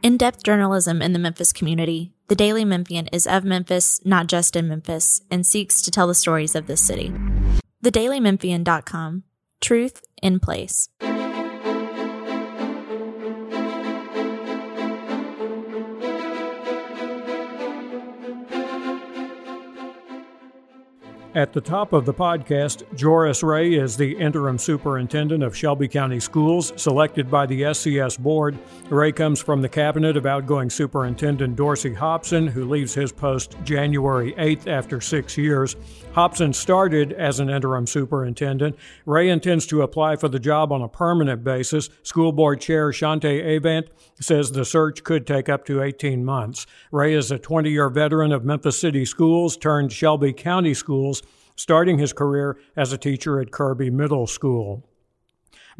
In depth journalism in the Memphis community, the Daily Memphian is of Memphis, not just in Memphis, and seeks to tell the stories of this city. TheDailyMemphian.com Truth in Place. At the top of the podcast, Joris Ray is the interim superintendent of Shelby County Schools, selected by the SCS board. Ray comes from the cabinet of outgoing Superintendent Dorsey Hopson, who leaves his post January 8th after six years. Hopson started as an interim superintendent. Ray intends to apply for the job on a permanent basis. School board chair Shante Avant says the search could take up to 18 months. Ray is a 20 year veteran of Memphis City Schools turned Shelby County Schools starting his career as a teacher at Kirby Middle School.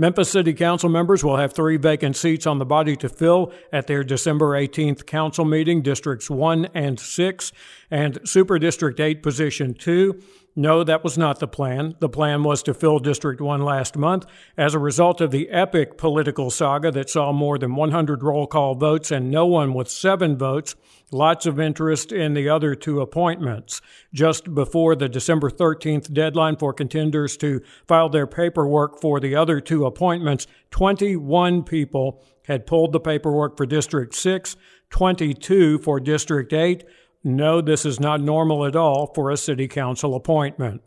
Memphis City Council members will have three vacant seats on the body to fill at their December 18th council meeting, Districts 1 and 6, and Super District 8, Position 2. No, that was not the plan. The plan was to fill District 1 last month as a result of the epic political saga that saw more than 100 roll call votes and no one with seven votes. Lots of interest in the other two appointments. Just before the December 13th deadline for contenders to file their paperwork for the other two appointments, 21 people had pulled the paperwork for District 6, 22 for District 8. No, this is not normal at all for a city council appointment.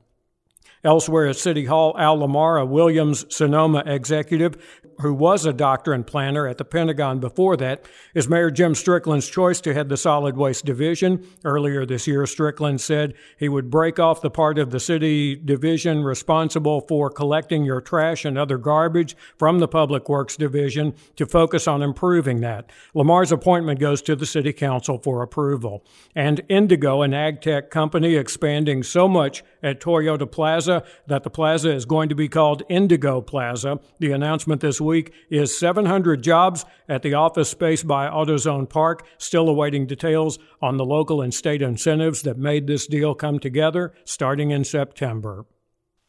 Elsewhere at City Hall, Al Lamar, a Williams Sonoma executive who was a doctor and planner at the Pentagon before that, is Mayor Jim Strickland's choice to head the solid waste division. Earlier this year, Strickland said he would break off the part of the city division responsible for collecting your trash and other garbage from the Public Works division to focus on improving that. Lamar's appointment goes to the city council for approval. And Indigo, an ag tech company expanding so much at Toyota Plaza that the plaza is going to be called Indigo Plaza. The announcement this week is 700 jobs at the office space by AutoZone Park, still awaiting details on the local and state incentives that made this deal come together starting in September.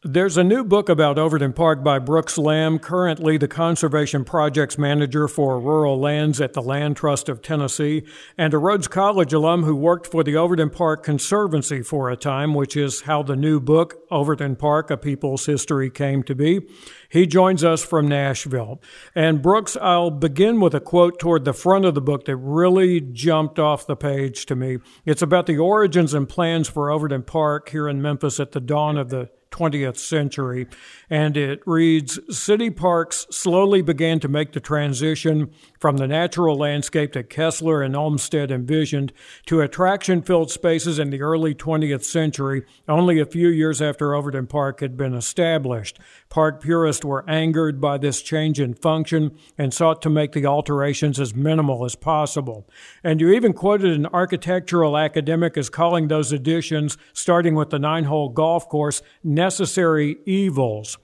There's a new book about Overton Park by Brooks Lamb, currently the Conservation Projects Manager for Rural Lands at the Land Trust of Tennessee, and a Rhodes College alum who worked for the Overton Park Conservancy for a time, which is how the new book, Overton Park, A People's History, came to be. He joins us from Nashville. And Brooks, I'll begin with a quote toward the front of the book that really jumped off the page to me. It's about the origins and plans for Overton Park here in Memphis at the dawn of the 20th century. And it reads City parks slowly began to make the transition from the natural landscape that Kessler and Olmsted envisioned to attraction filled spaces in the early 20th century, only a few years after Overton Park had been established. Park purists were angered by this change in function and sought to make the alterations as minimal as possible. And you even quoted an architectural academic as calling those additions, starting with the nine hole golf course, necessary evils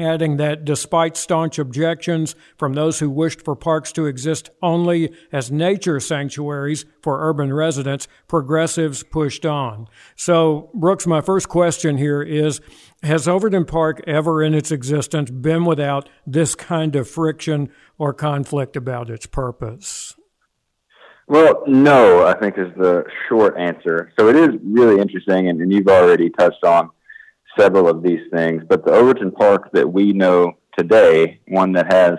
adding that despite staunch objections from those who wished for parks to exist only as nature sanctuaries for urban residents, progressives pushed on. So, Brooks, my first question here is Has Overton Park ever in its existence been without this kind of friction or conflict about its purpose? Well, no, I think is the short answer. So it is really interesting, and, and you've already touched on several of these things. But the Overton Park that we know today, one that has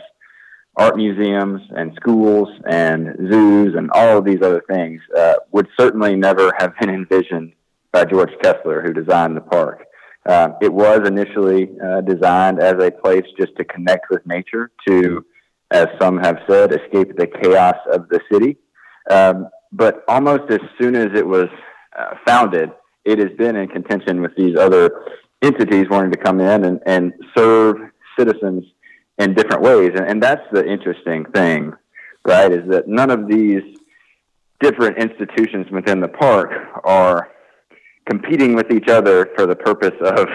art museums and schools and zoos and all of these other things, uh, would certainly never have been envisioned by George Kessler, who designed the park. Uh, it was initially uh, designed as a place just to connect with nature, to, as some have said, escape the chaos of the city. Um, but almost as soon as it was uh, founded, it has been in contention with these other entities wanting to come in and, and serve citizens in different ways. And, and that's the interesting thing, right? Is that none of these different institutions within the park are competing with each other for the purpose of,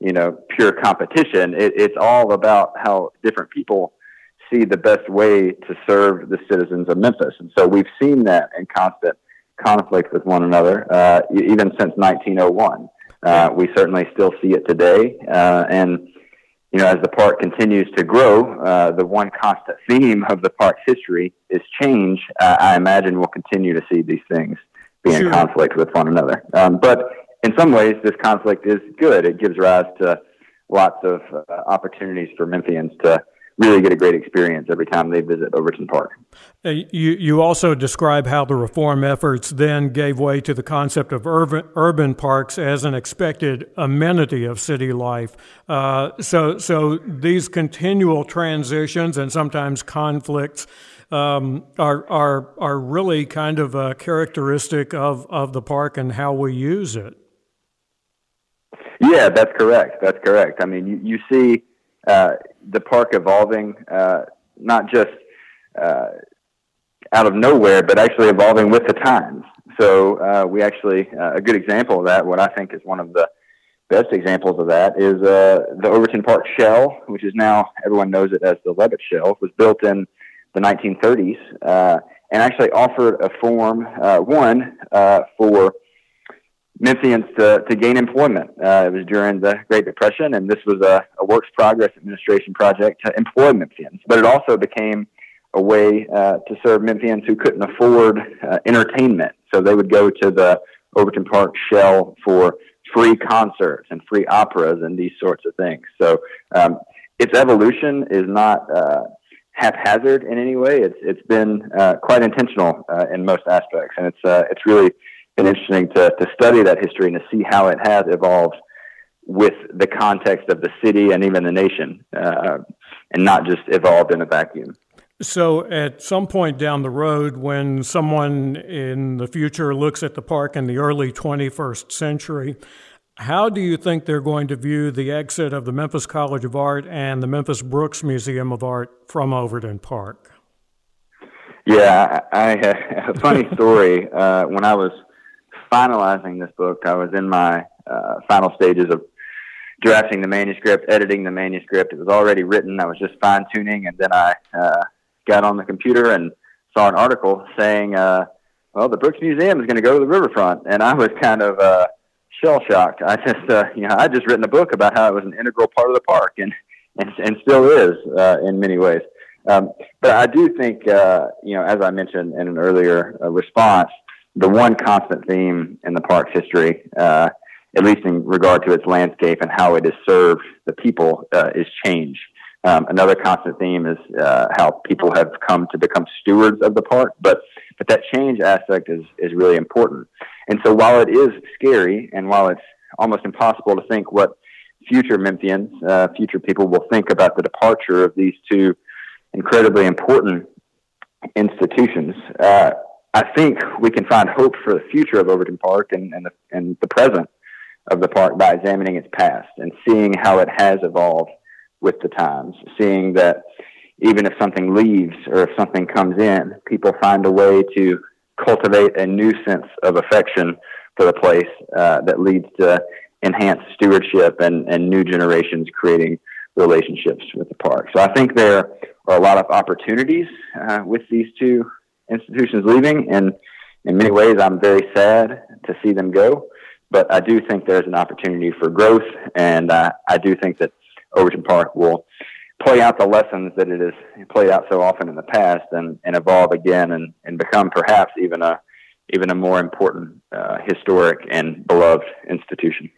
you know, pure competition. It, it's all about how different people see the best way to serve the citizens of Memphis. And so we've seen that in constant conflict with one another, uh, even since 1901. Uh, we certainly still see it today. Uh, and, you know, as the park continues to grow, uh, the one constant theme of the park's history is change. Uh, I imagine we'll continue to see these things be sure. in conflict with one another. Um, but in some ways, this conflict is good. It gives rise to lots of uh, opportunities for Memphians to really get a great experience every time they visit Overton Park. Uh, you, you also describe how the reform efforts then gave way to the concept of urban, urban parks as an expected amenity of city life. Uh, so, so these continual transitions and sometimes conflicts um, are, are, are really kind of a characteristic of, of the park and how we use it. Yeah, that's correct. That's correct. I mean, you, you see uh, the park evolving, uh, not just uh, out of nowhere, but actually evolving with the times. So uh, we actually uh, a good example of that. What I think is one of the best examples of that is uh, the Overton Park Shell, which is now everyone knows it as the Levitt Shell. was built in the 1930s and actually offered a form one for Memphians to, to gain employment. Uh, it was during the Great Depression, and this was a, a, works progress administration project to employ Memphians. But it also became a way uh, to serve Memphians who couldn't afford uh, entertainment. So they would go to the Overton Park Shell for free concerts and free operas and these sorts of things. So um, its evolution is not uh, haphazard in any way. It's it's been uh, quite intentional uh, in most aspects, and it's it's really been interesting to, to study that history and to see how it has evolved with the context of the city and even the nation, uh, and not just evolved in a vacuum. So, at some point down the road, when someone in the future looks at the park in the early 21st century, how do you think they're going to view the exit of the Memphis College of Art and the Memphis Brooks Museum of Art from Overton Park? Yeah, I, I a funny story. Uh, when I was finalizing this book, I was in my uh, final stages of drafting the manuscript, editing the manuscript. It was already written. I was just fine tuning, and then I uh, got on the computer and saw an article saying, uh, "Well, the Brooks Museum is going to go to the riverfront," and I was kind of uh, shell shocked. I just, uh, you know, I just written a book about how it was an integral part of the park, and and, and still is uh, in many ways. Um, but I do think, uh, you know, as I mentioned in an earlier uh, response, the one constant theme in the park's history, uh, at least in regard to its landscape and how it has served the people, uh, is change. Um, another constant theme is uh, how people have come to become stewards of the park, but but that change aspect is is really important. And so while it is scary, and while it's almost impossible to think what future Memphians, uh, future people will think about the departure of these two incredibly important institutions, uh, I think we can find hope for the future of Overton Park and, and, the, and the present of the park by examining its past and seeing how it has evolved with the times, seeing that even if something leaves or if something comes in, people find a way to cultivate a new sense of affection for the place uh, that leads to enhanced stewardship and, and new generations creating relationships with the park. So I think there are a lot of opportunities uh, with these two institutions leaving, and in many ways, I'm very sad to see them go. But I do think there's an opportunity for growth, and uh, I do think that Overton Park will play out the lessons that it has played out so often in the past, and, and evolve again, and, and become perhaps even a even a more important uh, historic and beloved institution.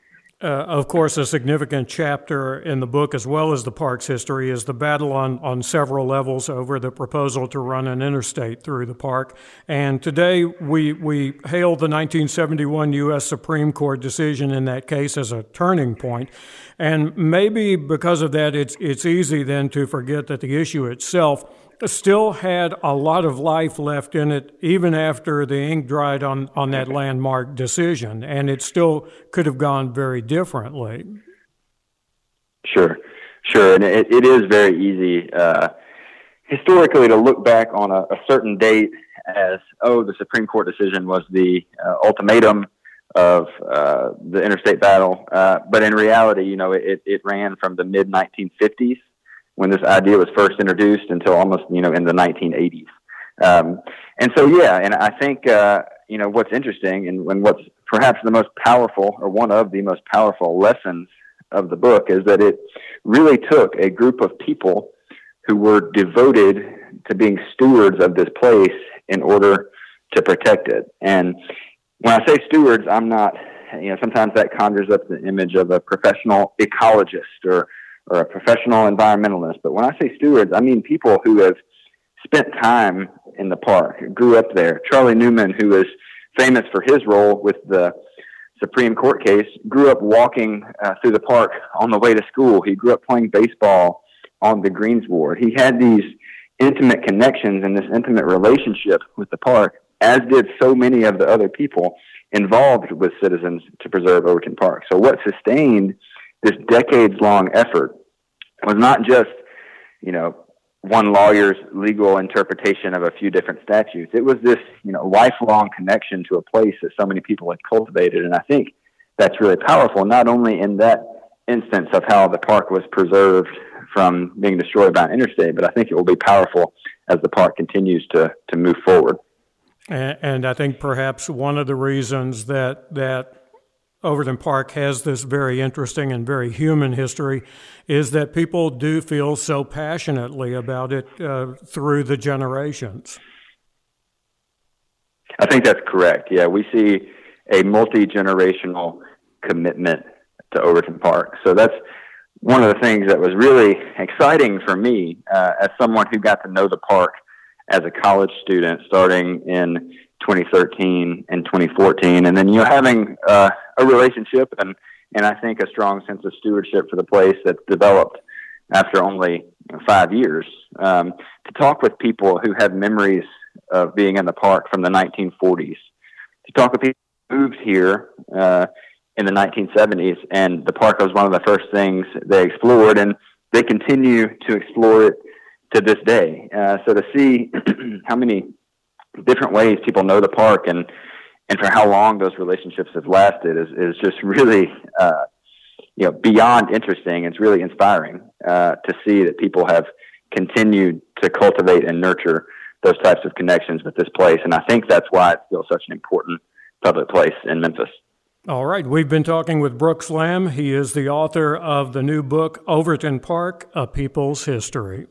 Uh, of course, a significant chapter in the book, as well as the park's history, is the battle on, on several levels over the proposal to run an interstate through the park. And today we, we hail the 1971 U.S. Supreme Court decision in that case as a turning point. And maybe because of that, it's, it's easy then to forget that the issue itself still had a lot of life left in it, even after the ink dried on, on that landmark decision, and it still could have gone very differently. Sure, sure, and it, it is very easy uh, historically to look back on a, a, certain date as, oh, the Supreme Court decision was the uh, ultimatum of uh, the interstate battle, uh, but in reality, you know, it, it ran from the mid 1950s when this idea was first introduced until almost you know in the 1980s. Um, and so yeah, and I think uh, you know what's interesting and, and what's perhaps the most powerful or one of the most powerful lessons of the book is that it really took a group of people who were devoted to being stewards of this place in order to protect it. And when I say stewards, I'm not, you know, sometimes that conjures up the image of a professional ecologist or, or a professional environmentalist. But when I say stewards, I mean people who have spent time in the park, grew up there. Charlie Newman, who is famous for his role with the Supreme Court case, grew up walking uh, through the park on the way to school. He grew up playing baseball on the greensward. He had these intimate connections and this intimate relationship with the park, as did so many of the other people involved with citizens to preserve Overton Park. So what sustained this decades long effort was not just, you know, one lawyer's legal interpretation of a few different statutes. It was this, you know, lifelong connection to a place that so many people had cultivated. And I think that's really powerful, not only in that instance of how the park was preserved from being destroyed by an interstate, but I think it will be powerful as the park continues to, to move forward. And, and I think perhaps one of the reasons that, that Overton Park has this very interesting and very human history is that people do feel so passionately about it uh, through the generations. I think that's correct. Yeah, we see a multi generational commitment to Overton Park. So that's one of the things that was really exciting for me uh, as someone who got to know the park as a college student starting in 2013 and 2014, and then you know having uh, a relationship and and I think a strong sense of stewardship for the place that's developed after only five years. Um, to talk with people who have memories of being in the park from the 1940s, to talk with people who moved here uh, in the 1970s, and the park was one of the first things they explored, and they continue to explore it to this day. Uh, so to see how many different ways people know the park and and for how long those relationships have lasted is is just really uh, you know beyond interesting. It's really inspiring uh, to see that people have continued to cultivate and nurture those types of connections with this place, and I think that's why it's still such an important public place in Memphis. All right, we've been talking with Brooks Lamb. He is the author of the new book, Overton Park A People's History.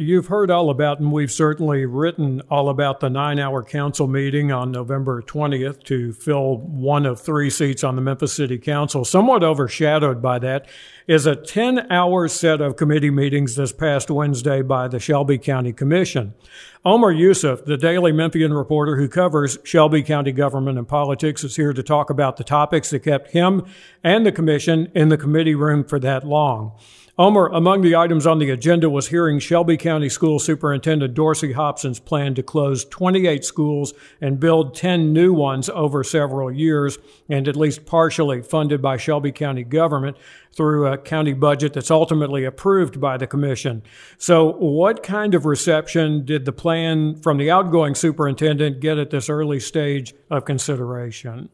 You've heard all about, and we've certainly written all about the nine hour council meeting on November 20th to fill one of three seats on the Memphis City Council. Somewhat overshadowed by that is a 10 hour set of committee meetings this past Wednesday by the Shelby County Commission. Omer Yusuf, the Daily Memphian reporter who covers Shelby County government and politics, is here to talk about the topics that kept him and the commission in the committee room for that long. Omer, among the items on the agenda was hearing Shelby County School Superintendent Dorsey Hopson's plan to close 28 schools and build 10 new ones over several years, and at least partially funded by Shelby County government through a county budget that's ultimately approved by the commission. So, what kind of reception did the plan from the outgoing superintendent get at this early stage of consideration?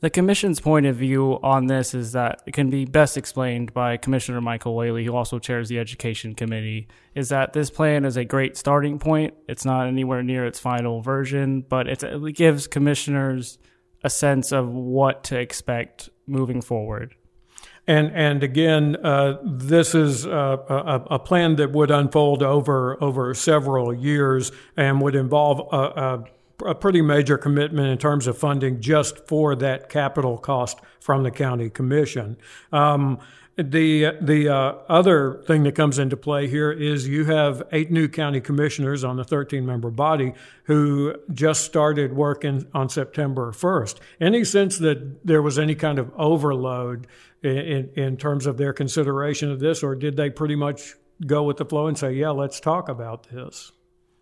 The Commission's point of view on this is that it can be best explained by Commissioner Michael Whaley, who also chairs the Education Committee, is that this plan is a great starting point. It's not anywhere near its final version, but it gives commissioners a sense of what to expect moving forward. And and again, uh, this is uh, a, a, plan that would unfold over over several years and would involve a, a a pretty major commitment in terms of funding just for that capital cost from the county commission. Um, the the uh, other thing that comes into play here is you have eight new county commissioners on the 13 member body who just started working on September 1st. Any sense that there was any kind of overload in, in, terms of their consideration of this, or did they pretty much go with the flow and say, "Yeah, let's talk about this"?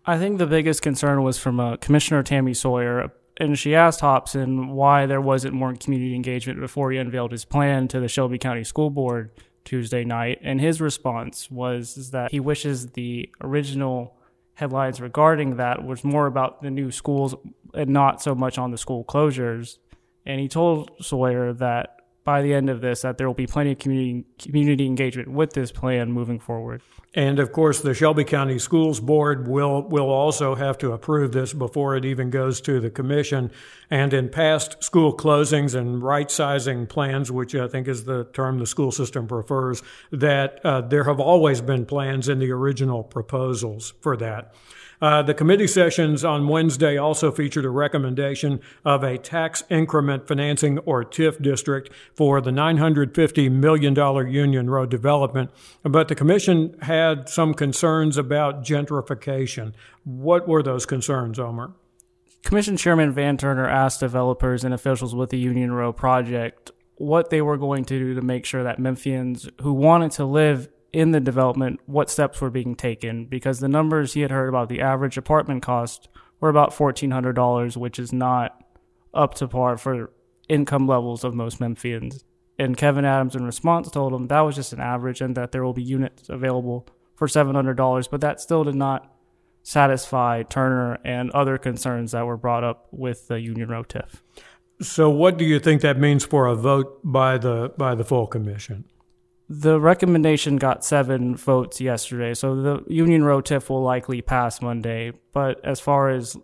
I think the biggest concern was from uh, Commissioner Tami Sawyer, and she asked Hopson why there wasn't more community engagement before he unveiled his plan to the Shelby County School Board Tuesday night. And his response was that he wishes the original headlines regarding that was more about the new schools and not so much on the school closures. And he told Sawyer that by the end of this that there will be plenty of community community engagement with this plan moving forward. And of course, the Shelby County Schools Board will will also have to approve this before it even goes to the commission. And in past school closings and right sizing plans, which I think is the term the school system prefers, that uh, there have always been plans in the original proposals for that. Uh, the committee sessions on Wednesday also featured a recommendation of a tax increment financing or TIF district for the $950 million Union Row development. But the commission had some concerns about gentrification. What were those concerns, Omer? Commission Chairman Van Turner asked developers and officials with the Union Row project what they were going to do to make sure that Memphians who wanted to live in the development what steps were being taken because the numbers he had heard about the average apartment cost were about $1,400, which is not up to par for income levels of most Memphians. And Kevin Adams, in response, told him that was just an average and that there will be units available for $700, but that still did not satisfy Turner and other concerns that were brought up with the Union Row TIF. So, what do you think that means for a vote by the by the full commission? The recommendation got seven votes yesterday, so the Union Row TIF will likely pass Monday. But as far as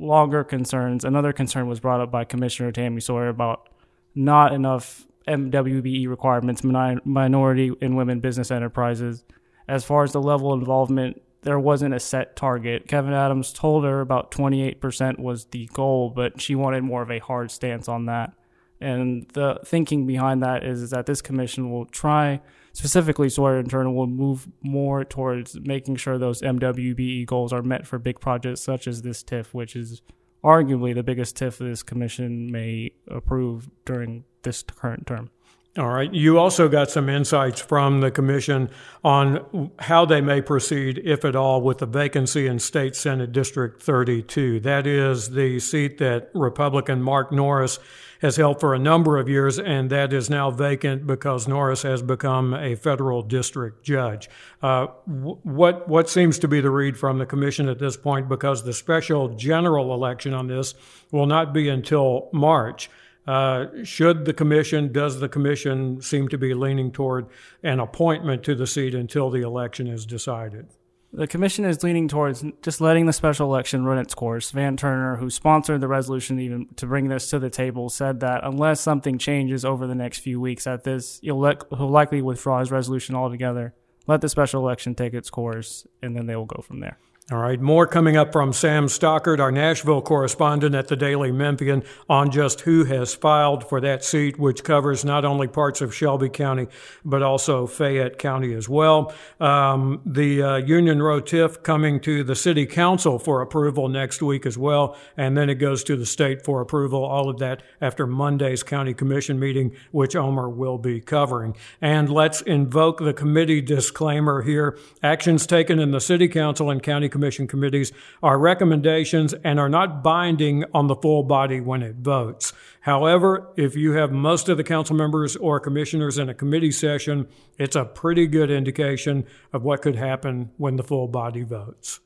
longer concerns, another concern was brought up by Commissioner Tami Sawyer about not enough MWBE requirements, minority and women business enterprises. As far as the level of involvement, there wasn't a set target. Kevin Adams told her about 28% was the goal, but she wanted more of a hard stance on that. And the thinking behind that is, is that this commission will try, specifically Sawyer and Turner, will move more towards making sure those MWBE goals are met for big projects such as this TIF, which is arguably the biggest TIF this commission may approve during this current term. All right. You also got some insights from the commission on how they may proceed, if at all, with the vacancy in State Senate District 32. That is the seat that Republican Mark Norris has held for a number of years, and that is now vacant because Norris has become a federal district judge. Uh, what what seems to be the read from the commission at this point? Because the special general election on this will not be until March. Uh, should the commission, does the commission seem to be leaning toward an appointment to the seat until the election is decided? The commission is leaning towards just letting the special election run its course. Van Turner, who sponsored the resolution even to bring this to the table, said that unless something changes over the next few weeks, at this he'll, he'll likely withdraw his resolution altogether. Let the special election take its course, and then they will go from there. All right, more coming up from Sam Stockard, our Nashville correspondent at the Daily Memphian, on just who has filed for that seat, which covers not only parts of Shelby County, but also Fayette County as well. Um, the uh, Union Row TIF coming to the City Council for approval next week as well, and then it goes to the state for approval. All of that after Monday's County Commission meeting, which Omer will be covering. And let's invoke the committee disclaimer here. Actions taken in the City Council and County Commission Commission committees are recommendations and are not binding on the full body when it votes. However, if you have most of the council members or commissioners in a committee session, it's a pretty good indication of what could happen when the full body votes.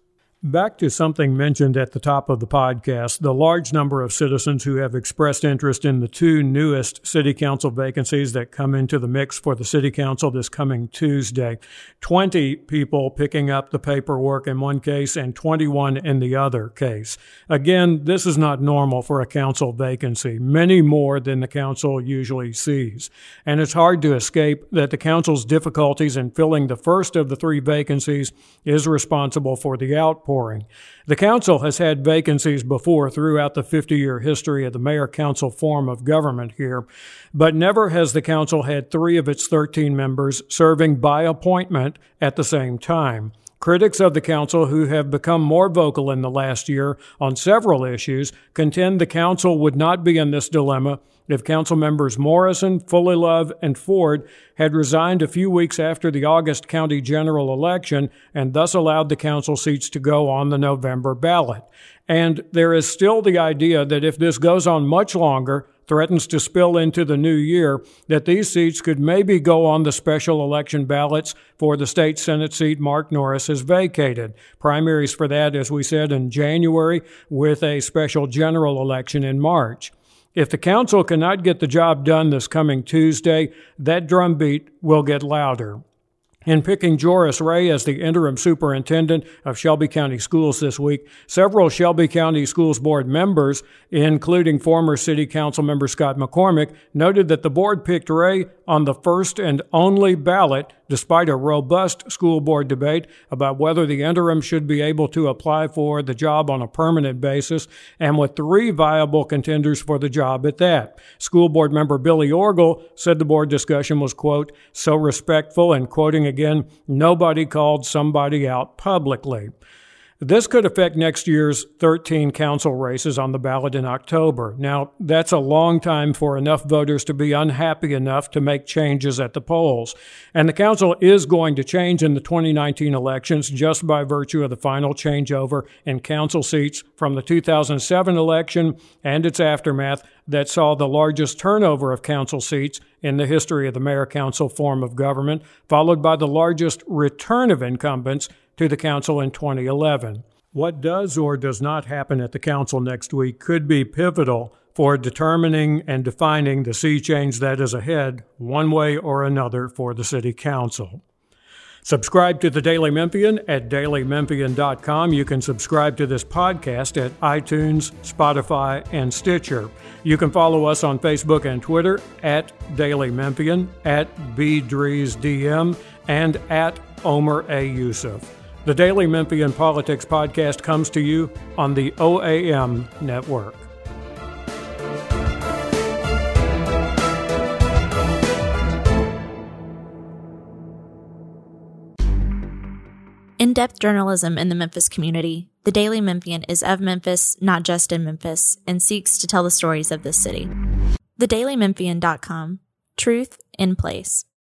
Back to something mentioned at the top of the podcast the large number of citizens who have expressed interest in the two newest city council vacancies that come into the mix for the city council this coming Tuesday. 20 people picking up the paperwork in one case and 21 in the other case. Again, this is not normal for a council vacancy, many more than the council usually sees. And it's hard to escape that the council's difficulties in filling the first of the three vacancies is responsible for the outpouring outpouring. The council has had vacancies before throughout the 50 year history of the mayor council form of government here, but never has the council had three of its 13 members serving by appointment at the same time. Critics of the council who have become more vocal in the last year on several issues contend the council would not be in this dilemma if council members Morrison, Fullilove, and Ford had resigned a few weeks after the August county general election and thus allowed the council seats to go on the November ballot. And there is still the idea that if this goes on much longer, threatens to spill into the new year, that these seats could maybe go on the special election ballots for the state Senate seat Mark Norris has vacated. Primaries for that, as we said, in January, with a special general election in March. If the council cannot get the job done this coming Tuesday, that drumbeat will get louder. In picking Joris Ray as the interim superintendent of Shelby County Schools this week, several Shelby County Schools Board members, including former City Council member Scott McCormick, noted that the board picked Ray on the first and only ballot, despite a robust school board debate about whether the interim should be able to apply for the job on a permanent basis, and with three viable contenders for the job at that. School board member Billy Orgel said the board discussion was, quote, so respectful and quoting again, nobody called somebody out publicly. This could affect next year's 13 council races on the ballot in October. Now, that's a long time for enough voters to be unhappy enough to make changes at the polls. And the council is going to change in the 2019 elections just by virtue of the final changeover in council seats from the 2007 election and its aftermath that saw the largest turnover of council seats in the history of the mayor council form of government, followed by the largest return of incumbents to the council in 2011. What does or does not happen at the council next week could be pivotal for determining and defining the sea change that is ahead, one way or another, for the city council. Subscribe to the Daily Memphian at dailymemphian.com. You can subscribe to this podcast at iTunes, Spotify, and Stitcher. You can follow us on Facebook and Twitter at Daily Memphian, at BDriesDM, and at Omer A. Yusuf. The Daily Memphian Politics Podcast comes to you on the OAM Network. In depth journalism in the Memphis community, the Daily Memphian is of Memphis, not just in Memphis, and seeks to tell the stories of this city. TheDailyMemphian.com Truth in Place.